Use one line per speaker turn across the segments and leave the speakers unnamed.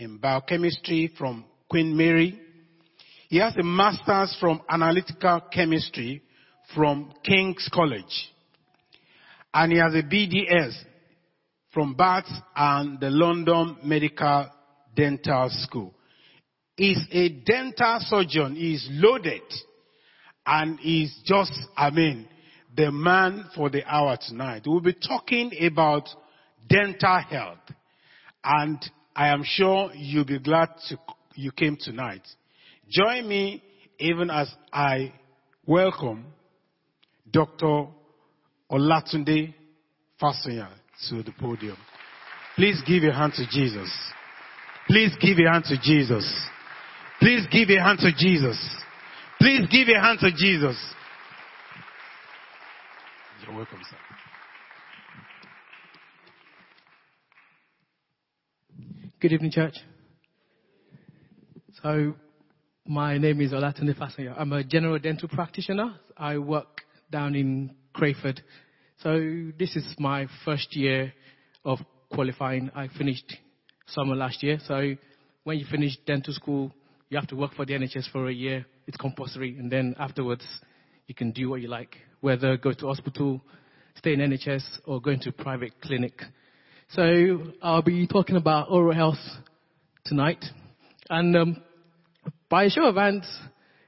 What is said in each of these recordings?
in biochemistry from Queen Mary. He has a master's from analytical chemistry from King's College. And he has a BDS from Barts and the London Medical Dental School. He's a dental surgeon. He's loaded. And he's just, I mean, the man for the hour tonight. We'll be talking about dental health. And I am sure you'll be glad to, you came tonight. Join me even as I welcome Dr. Olatunde Fasanya to the podium. Please give a hand to Jesus. Please give a hand to Jesus. Please give a hand to Jesus. Please give a hand to Jesus. You're welcome, sir.
Good evening, church. So, my name is Olatunde Fasanya. I'm a general dental practitioner. I work down in Crayford. So, this is my first year of qualifying. I finished summer last year. So, when you finish dental school, you have to work for the NHS for a year. It's compulsory. And then afterwards, you can do what you like, whether go to hospital, stay in NHS, or go into private clinic. So I'll be talking about oral health tonight. And um, by a show of hands,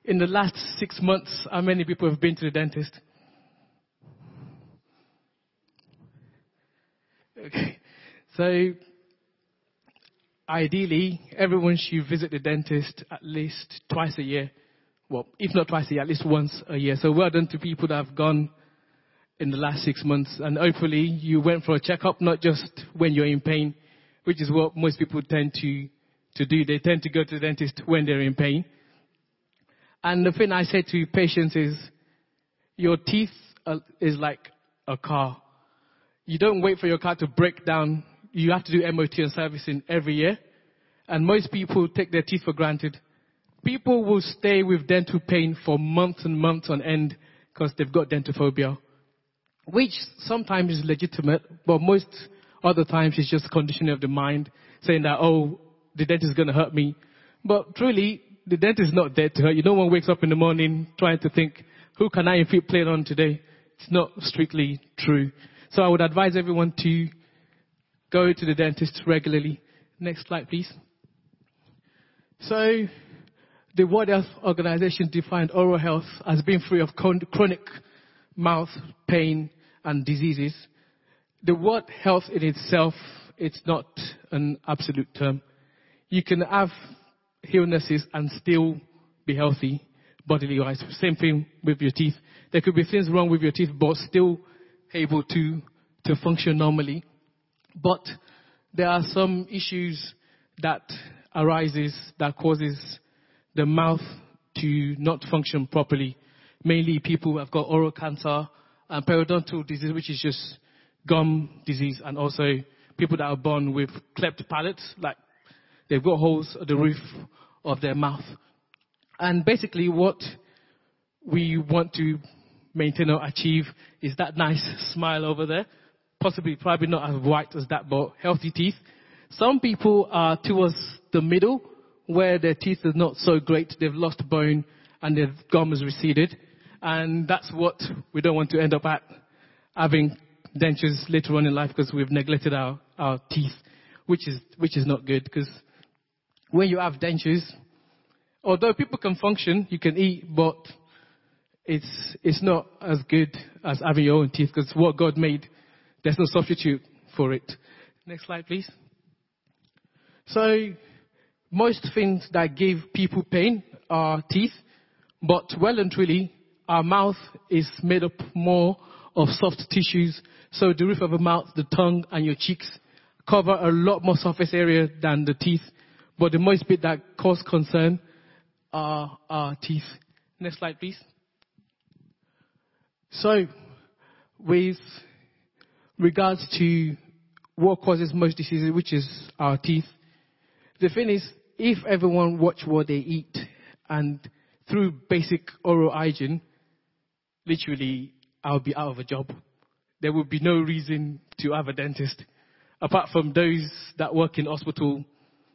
in the last six months, how many people have been to the dentist? Okay. So ideally, everyone should visit the dentist at least twice a year. Well, if not twice a year, at least once a year. So well done to people that have gone in the last six months. And hopefully you went for a checkup, not just when you're in pain, which is what most people tend to, to do. They tend to go to the dentist when they're in pain. And the thing I say to patients is, your teeth is like a car. You don't wait for your car to break down you have to do MOT and servicing every year. And most people take their teeth for granted. People will stay with dental pain for months and months on end because they've got dental phobia, which sometimes is legitimate, but most other times it's just conditioning of the mind, saying that, oh, the dentist is going to hurt me. But truly, the dentist is not there to hurt you. No one wakes up in the morning trying to think, who can I inflict pain on today? It's not strictly true. So I would advise everyone to go to the dentist regularly. Next slide, please. So, the World Health Organization defined oral health as being free of chronic mouth pain and diseases. The word health in itself, it's not an absolute term. You can have illnesses and still be healthy bodily wise. Same thing with your teeth. There could be things wrong with your teeth, but still able to, to function normally. But there are some issues that arises that causes the mouth to not function properly. Mainly people who have got oral cancer and periodontal disease, which is just gum disease, and also people that are born with cleft palates, like they've got holes at the roof of their mouth. And basically what we want to maintain or achieve is that nice smile over there possibly probably not as white as that, but healthy teeth. Some people are towards the middle where their teeth are not so great. They've lost bone and their gum has receded. And that's what we don't want to end up at, having dentures later on in life because we've neglected our, our teeth, which is, which is not good because when you have dentures, although people can function, you can eat, but it's, it's not as good as having your own teeth because what God made there's no substitute for it. Next slide, please. So, most things that give people pain are teeth, but well and truly, our mouth is made up more of soft tissues. So the roof of the mouth, the tongue, and your cheeks cover a lot more surface area than the teeth. But the most bit that cause concern are our teeth. Next slide, please. So, with regards to what causes most diseases, which is our teeth, the thing is, if everyone watch what they eat and through basic oral hygiene, literally, I'll be out of a job. There would be no reason to have a dentist. Apart from those that work in hospital,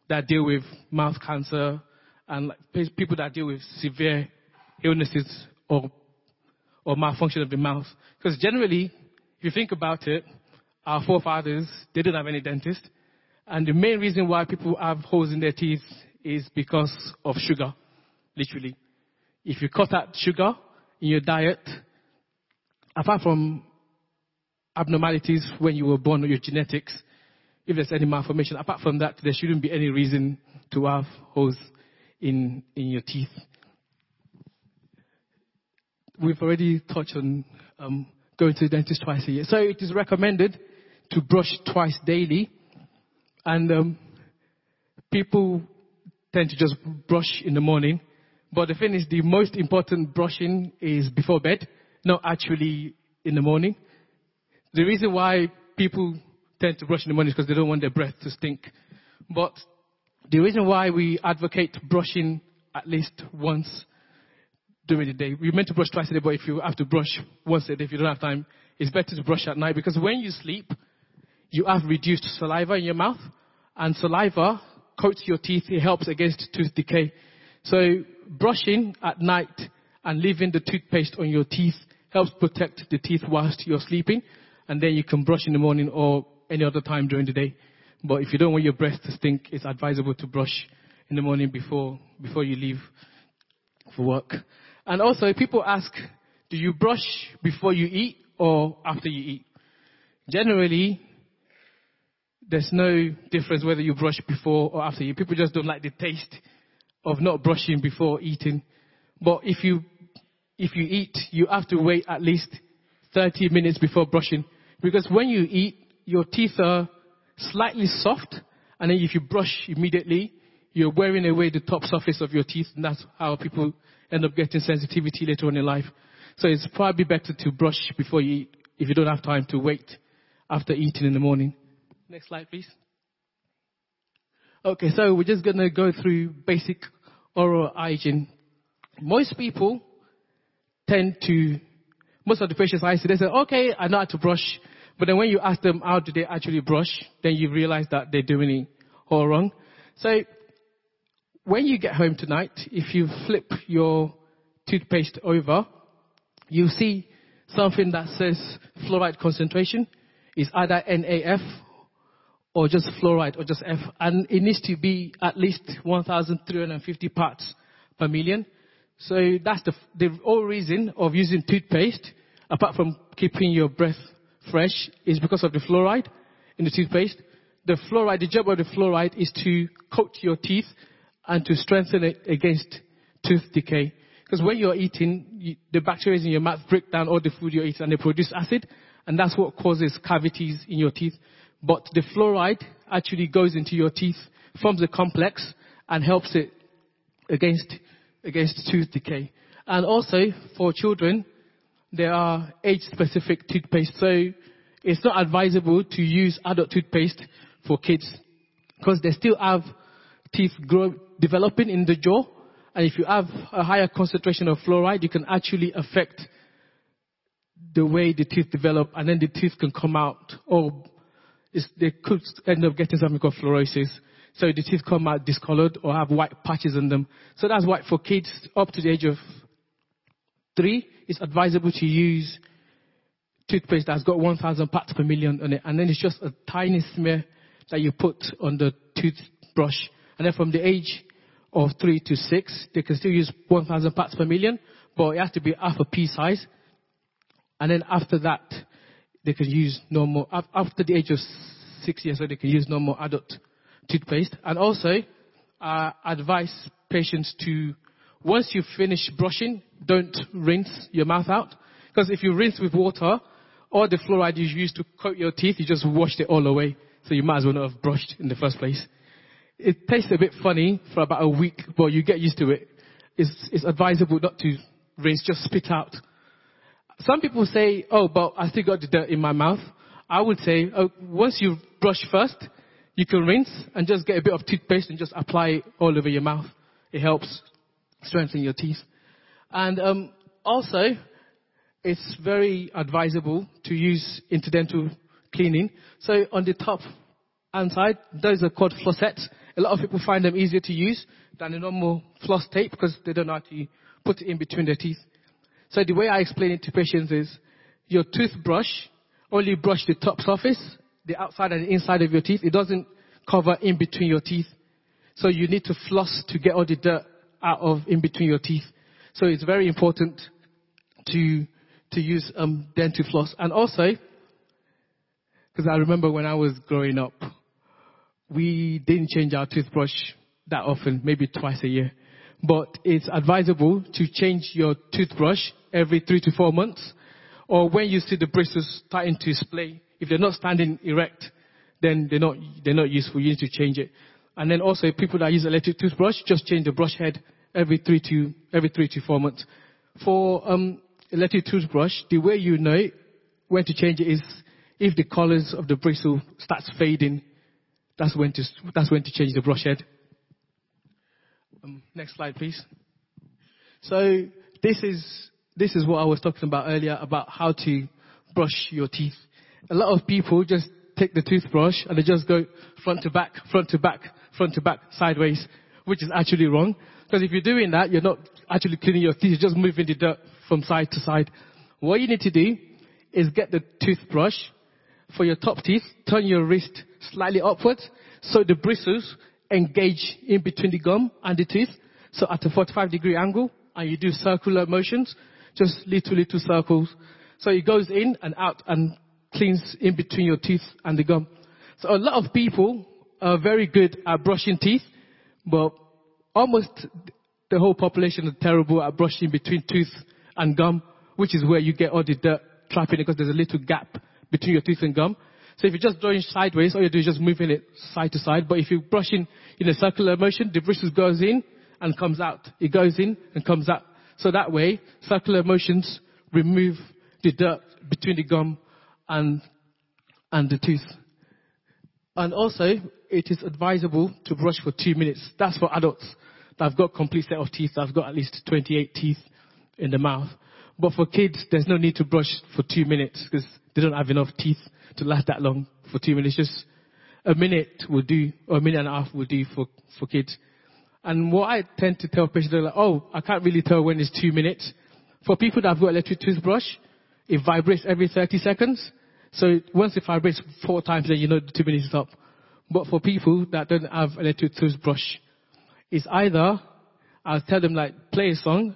that deal with mouth cancer and people that deal with severe illnesses or, or malfunction of the mouth. Because generally, if you think about it, our forefathers, they didn't have any dentist. And the main reason why people have holes in their teeth is because of sugar, literally. If you cut out sugar in your diet, apart from abnormalities when you were born or your genetics, if there's any malformation, apart from that, there shouldn't be any reason to have holes in, in your teeth. We've already touched on um, going to the dentist twice a year. So it is recommended to brush twice daily. And um, people tend to just brush in the morning. But the thing is, the most important brushing is before bed, not actually in the morning. The reason why people tend to brush in the morning is because they don't want their breath to stink. But the reason why we advocate brushing at least once during the day, we meant to brush twice a day, but if you have to brush once a day, if you don't have time, it's better to brush at night because when you sleep, you have reduced saliva in your mouth, and saliva coats your teeth. It helps against tooth decay. So brushing at night and leaving the toothpaste on your teeth helps protect the teeth whilst you're sleeping, and then you can brush in the morning or any other time during the day. But if you don't want your breath to stink, it's advisable to brush in the morning before before you leave for work. And also, people ask, do you brush before you eat or after you eat? Generally, there's no difference whether you brush before or after you. People just don't like the taste of not brushing before eating. But if you if you eat, you have to wait at least 30 minutes before brushing because when you eat, your teeth are slightly soft, and then if you brush immediately, you're wearing away the top surface of your teeth, and that's how people end up getting sensitivity later on in life. So it's probably better to brush before you eat if you don't have time to wait after eating in the morning. Next slide, please. Okay, so we're just gonna go through basic oral hygiene. Most people tend to, most of the patients I see, they say, okay, I know how to brush. But then when you ask them how do they actually brush, then you realize that they're doing it all wrong. So when you get home tonight, if you flip your toothpaste over, you'll see something that says fluoride concentration is either NAF or just fluoride or just F. And it needs to be at least 1,350 parts per million. So that's the, the whole reason of using toothpaste, apart from keeping your breath fresh, is because of the fluoride in the toothpaste. The fluoride, the job of the fluoride is to coat your teeth and to strengthen it against tooth decay. Because when you're eating, you, the bacteria in your mouth break down all the food you eat and they produce acid, and that's what causes cavities in your teeth. But the fluoride actually goes into your teeth, forms a complex, and helps it against against tooth decay. And also for children, there are age-specific toothpaste. So it's not advisable to use adult toothpaste for kids because they still have teeth grow, developing in the jaw. And if you have a higher concentration of fluoride, you can actually affect the way the teeth develop and then the teeth can come out or they could end up getting something called fluorosis. So the teeth come out discolored or have white patches on them. So that's why for kids up to the age of three, it's advisable to use toothpaste that's got 1,000 parts per million on it. And then it's just a tiny smear that you put on the toothbrush. And then from the age of three to six, they can still use 1,000 parts per million, but it has to be half a pea size. And then after that, they can use normal, after the age of six years old, they can use normal adult toothpaste. And also, uh, advise patients to, once you finish brushing, don't rinse your mouth out. Because if you rinse with water, all the fluoride you use to coat your teeth, you just washed it all away. So you might as well not have brushed in the first place. It tastes a bit funny for about a week, but you get used to it. It's, it's advisable not to rinse, just spit out. Some people say, oh, but I still got the dirt in my mouth. I would say, oh, once you brush first, you can rinse and just get a bit of toothpaste and just apply it all over your mouth. It helps strengthen your teeth. And um, also, it's very advisable to use interdental cleaning. So on the top hand side, those are called flossets, A lot of people find them easier to use than a normal floss tape because they don't know how to put it in between their teeth. So the way I explain it to patients is your toothbrush only brush the top surface, the outside and the inside of your teeth. It doesn't cover in between your teeth. So you need to floss to get all the dirt out of in between your teeth. So it's very important to to use um, dental floss. And also, because I remember when I was growing up, we didn't change our toothbrush that often, maybe twice a year. But it's advisable to change your toothbrush every three to four months. Or when you see the bristles starting to splay, if they're not standing erect, then they're not, they're not useful. You need to change it. And then also people that use electric toothbrush, just change the brush head every three to, every three to four months. For, um, electric toothbrush, the way you know when to change it is if the colors of the bristle starts fading, that's when to, that's when to change the brush head. Um, next slide, please. So this is, this is what I was talking about earlier about how to brush your teeth. A lot of people just take the toothbrush and they just go front to back, front to back, front to back, sideways, which is actually wrong. Because if you're doing that, you're not actually cleaning your teeth, you're just moving the dirt from side to side. What you need to do is get the toothbrush for your top teeth, turn your wrist slightly upwards so the bristles engage in between the gum and the teeth. So at a 45 degree angle and you do circular motions, just little, little circles. So it goes in and out and cleans in between your teeth and the gum. So a lot of people are very good at brushing teeth, but almost the whole population are terrible at brushing between tooth and gum, which is where you get all the dirt trapping because there's a little gap between your teeth and gum. So if you're just drawing sideways, all you do is just moving it side to side. But if you're brushing in a circular motion, the bristles goes in and comes out. It goes in and comes out. So that way, circular motions remove the dirt between the gum and, and the tooth. And also, it is advisable to brush for two minutes. That's for adults that have got complete set of teeth, that have got at least 28 teeth in the mouth. But for kids, there's no need to brush for two minutes because they don't have enough teeth to last that long for two minutes. Just a minute will do, or a minute and a half will do for, for kids. And what I tend to tell patients, they're like, oh, I can't really tell when it's two minutes. For people that have got electric toothbrush, it vibrates every 30 seconds. So once it vibrates four times, then you know the two minutes is up. But for people that don't have an electric toothbrush, it's either I'll tell them like play a song.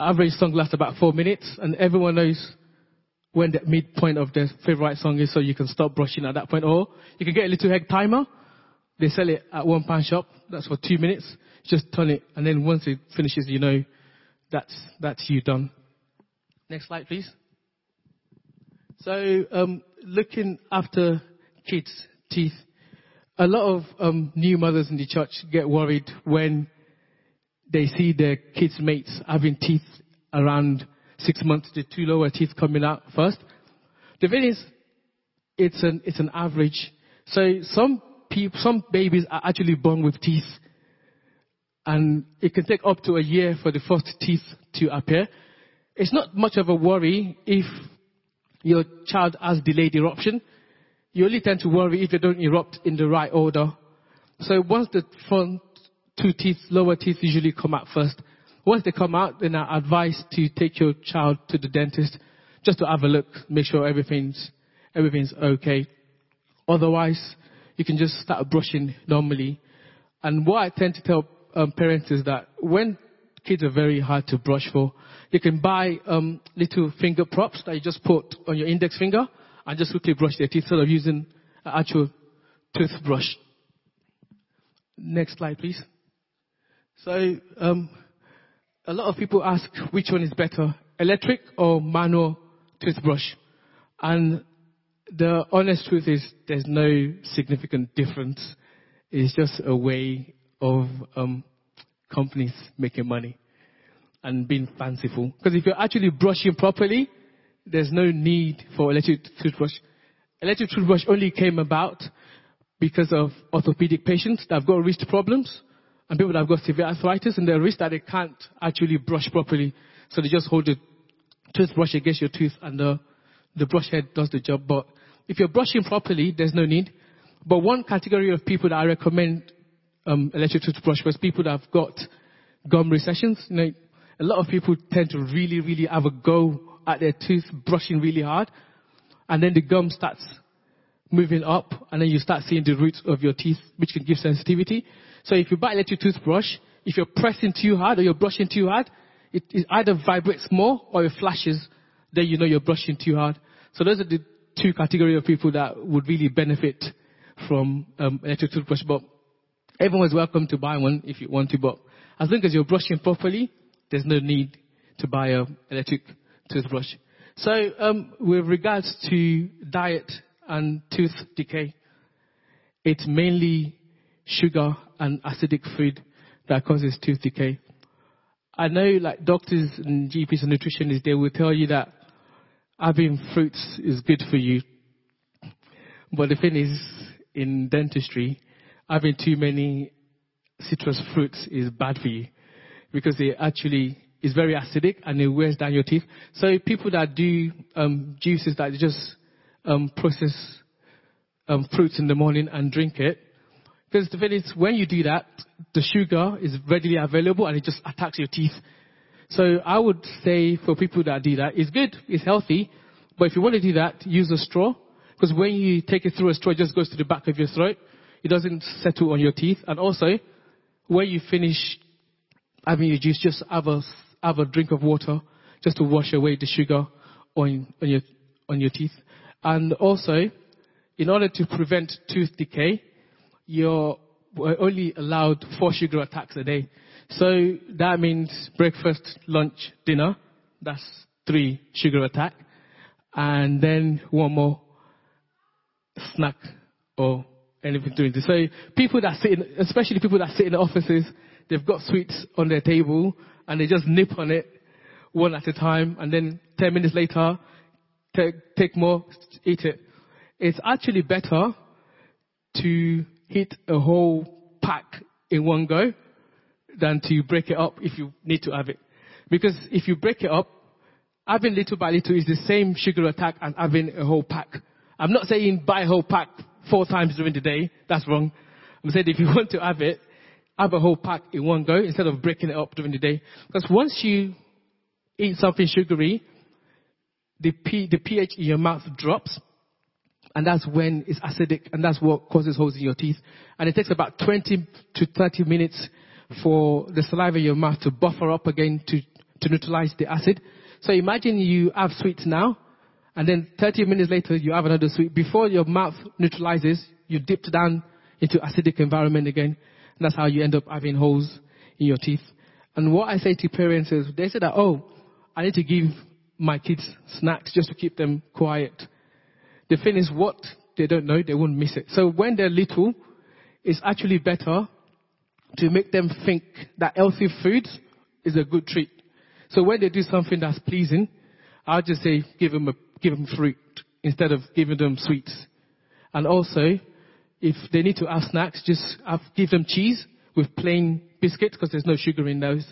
Average song lasts about four minutes, and everyone knows when the midpoint of their favorite song is, so you can stop brushing at that point. Or you can get a little head timer. They sell it at one pound shop. That's for two minutes. Just turn it, and then once it finishes, you know that's that's you done. Next slide, please. So, um, looking after kids' teeth, a lot of um, new mothers in the church get worried when they see their kids' mates having teeth around six months, the two lower teeth coming out first. The thing is, it's an it's an average. So some people, some babies are actually born with teeth, and it can take up to a year for the first teeth to appear. It's not much of a worry if your child has delayed eruption. You only tend to worry if they don't erupt in the right order. So once the front two teeth, lower teeth usually come out first. Once they come out, then I advise to take your child to the dentist just to have a look, make sure everything's, everything's okay. Otherwise, you can just start brushing normally. And what I tend to tell um, parents is that when kids are very hard to brush for, you can buy um, little finger props that you just put on your index finger and just quickly brush their teeth instead of using an actual toothbrush. Next slide, please. So, um, a lot of people ask which one is better, electric or manual toothbrush. And the honest truth is there's no significant difference. It's just a way of um, companies making money and being fanciful. Because if you're actually brushing properly, there's no need for electric toothbrush. Electric toothbrush only came about because of orthopedic patients that have got wrist problems and people that have got severe arthritis in their wrist that they can't actually brush properly. So they just hold the toothbrush against your tooth and the, the brush head does the job. But if you're brushing properly, there's no need. But one category of people that I recommend um, electric toothbrush was people that have got gum recessions. You know, a lot of people tend to really, really have a go at their tooth, brushing really hard, and then the gum starts moving up, and then you start seeing the roots of your teeth, which can give sensitivity. So if you buy electric toothbrush, if you're pressing too hard or you're brushing too hard, it, it either vibrates more or it flashes. Then you know you're brushing too hard. So those are the two categories of people that would really benefit from um, electric toothbrush. But everyone is welcome to buy one if you want to. But as long as you're brushing properly, there's no need to buy an electric toothbrush. So um, with regards to diet and tooth decay, it's mainly sugar and acidic food that causes tooth decay. I know like doctors and GPs and nutritionists, they will tell you that having fruits is good for you. But the thing is, in dentistry, having too many citrus fruits is bad for you because it actually is very acidic and it wears down your teeth. So people that do um, juices that just um, process um, fruits in the morning and drink it, because the thing is, when you do that, the sugar is readily available and it just attacks your teeth. So I would say for people that do that, it's good, it's healthy, but if you want to do that, use a straw. Because when you take it through a straw, it just goes to the back of your throat. It doesn't settle on your teeth. And also, when you finish having your juice, just have a, have a drink of water just to wash away the sugar on, on, your, on your teeth. And also, in order to prevent tooth decay, you're only allowed four sugar attacks a day. So that means breakfast, lunch, dinner. That's three sugar attack. And then one more snack or anything doing this. So people that sit in, especially people that sit in the offices, they've got sweets on their table and they just nip on it one at a time and then 10 minutes later, take, take more, eat it. It's actually better to hit a whole pack in one go than to break it up if you need to have it. Because if you break it up, having little by little is the same sugar attack as having a whole pack. I'm not saying buy a whole pack four times during the day. That's wrong. I'm saying if you want to have it, have a whole pack in one go instead of breaking it up during the day. Because once you eat something sugary, the, P, the pH in your mouth drops and that's when it's acidic, and that's what causes holes in your teeth. And it takes about 20 to 30 minutes for the saliva in your mouth to buffer up again to, to neutralize the acid. So imagine you have sweets now, and then 30 minutes later you have another sweet. Before your mouth neutralizes, you dipped down into acidic environment again. And that's how you end up having holes in your teeth. And what I say to parents is, they say that, oh, I need to give my kids snacks just to keep them quiet. The thing is, what they don't know, they won't miss it. So when they're little, it's actually better to make them think that healthy food is a good treat. So when they do something that's pleasing, I'll just say give them a, give them fruit instead of giving them sweets. And also, if they need to have snacks, just have, give them cheese with plain biscuits because there's no sugar in those,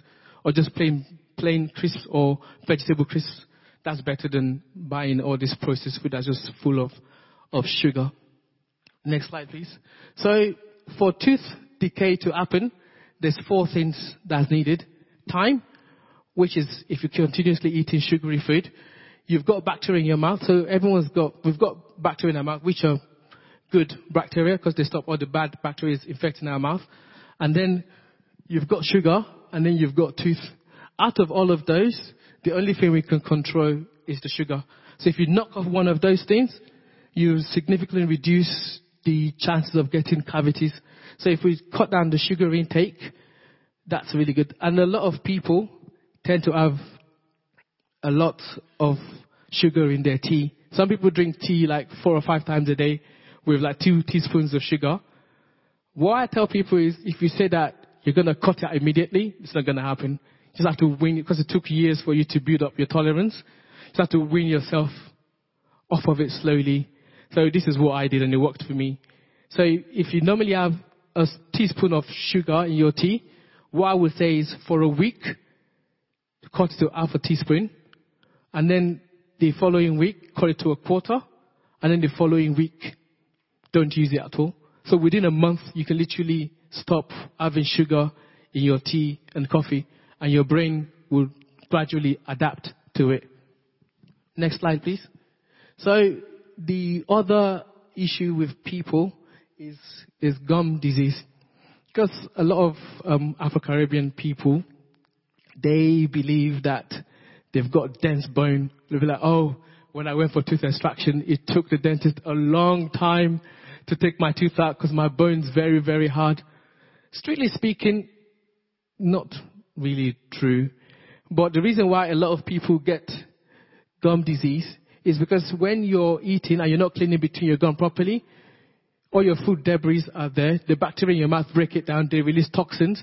or just plain plain crisps or vegetable crisps that's better than buying all this processed food that's just full of, of sugar. Next slide, please. So for tooth decay to happen, there's four things that's needed. Time, which is if you're continuously eating sugary food, you've got bacteria in your mouth. So everyone's got, we've got bacteria in our mouth, which are good bacteria because they stop all the bad bacteria infecting our mouth. And then you've got sugar, and then you've got tooth. Out of all of those, the only thing we can control is the sugar. So if you knock off one of those things, you significantly reduce the chances of getting cavities. So if we cut down the sugar intake, that's really good. And a lot of people tend to have a lot of sugar in their tea. Some people drink tea like four or five times a day with like two teaspoons of sugar. What I tell people is if you say that you're going to cut it immediately, it's not going to happen You just have to win because it took years for you to build up your tolerance. You just have to win yourself off of it slowly. So this is what I did and it worked for me. So if you normally have a teaspoon of sugar in your tea, what I would say is for a week, cut it to half a teaspoon. And then the following week, cut it to a quarter. And then the following week, don't use it at all. So within a month, you can literally stop having sugar in your tea and coffee, and your brain will gradually adapt to it. Next slide, please. So the other issue with people is, is gum disease. Because a lot of um, Afro-Caribbean people, they believe that they've got dense bone. They'll be like, oh, when I went for tooth extraction, it took the dentist a long time to take my tooth out because my bone's very, very hard. Strictly speaking, not really true. But the reason why a lot of people get gum disease is because when you're eating and you're not cleaning between your gum properly, all your food debris are there. The bacteria in your mouth break it down. They release toxins.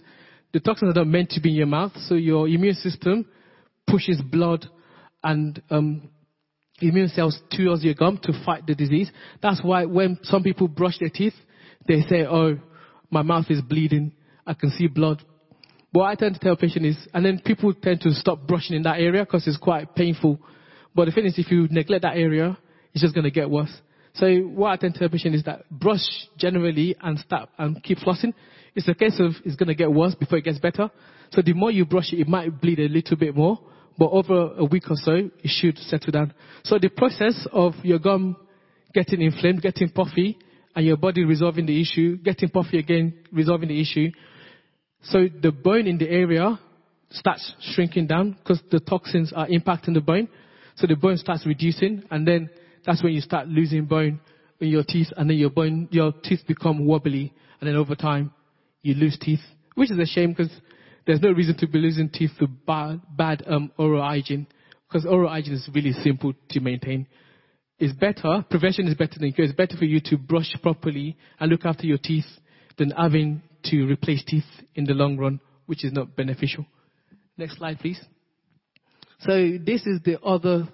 The toxins are not meant to be in your mouth, so your immune system pushes blood and um, immune cells towards your gum to fight the disease. That's why when some people brush their teeth, they say, "Oh, my mouth is bleeding. I can see blood." What I tend to tell patients is, and then people tend to stop brushing in that area because it's quite painful. But the thing is, if you neglect that area, it's just going to get worse. So what I tend to patients is that brush generally and stop and keep flossing. It's a case of it's going to get worse before it gets better. So the more you brush it, it might bleed a little bit more, but over a week or so, it should settle down. So the process of your gum getting inflamed, getting puffy, and your body resolving the issue, getting puffy again, resolving the issue. So the bone in the area starts shrinking down because the toxins are impacting the bone. So the bone starts reducing, and then that's when you start losing bone in your teeth, and then your bone, your teeth become wobbly, and then over time you lose teeth, which is a shame because there's no reason to be losing teeth to bad, bad um, oral hygiene, because oral hygiene is really simple to maintain. It's better, prevention is better than cure. It's better for you to brush properly and look after your teeth than having to replace teeth in the long run, which is not beneficial. Next slide, please. So this is the other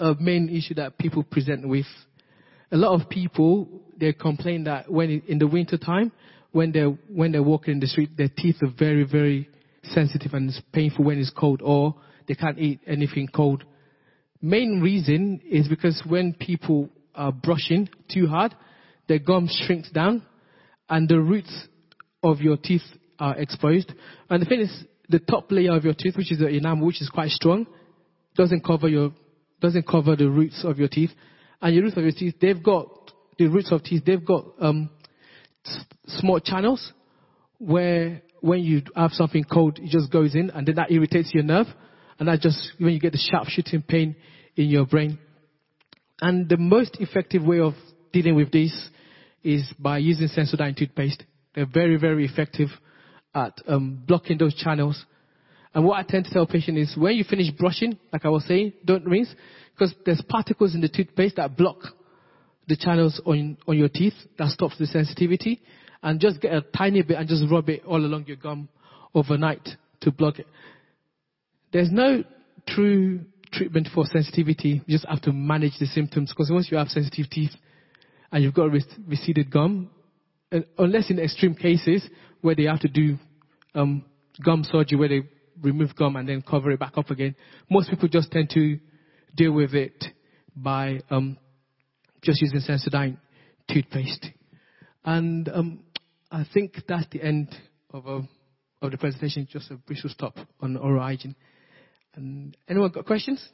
uh, main issue that people present with. A lot of people they complain that when in the winter time, when they when they're walking in the street, their teeth are very very sensitive and it's painful when it's cold, or they can't eat anything cold. Main reason is because when people are brushing too hard, their gum shrinks down, and the roots of your teeth are exposed. And the thing is, the top layer of your tooth, which is the enamel, which is quite strong, doesn't cover your doesn't cover the roots of your teeth. And your roots of your teeth, they've got the roots of teeth, they've got um, small channels where when you have something cold, it just goes in, and then that irritates your nerve, and that just when you get the sharp shooting pain in your brain. And the most effective way of dealing with this is by using Sensodyne toothpaste. They're very, very effective at um, blocking those channels and what I tend to tell patients is when you finish brushing, like I was saying, don't rinse because there's particles in the toothpaste that block the channels on, on your teeth that stops the sensitivity and just get a tiny bit and just rub it all along your gum overnight to block it. There's no true treatment for sensitivity. You just have to manage the symptoms because once you have sensitive teeth and you've got receded gum, unless in extreme cases where they have to do um, gum surgery where they remove gum and then cover it back up again. Most people just tend to deal with it by um, just using Sensodyne toothpaste. And um, I think that's the end of, a, of the presentation. Just a brief stop on oral hygiene. And anyone got questions?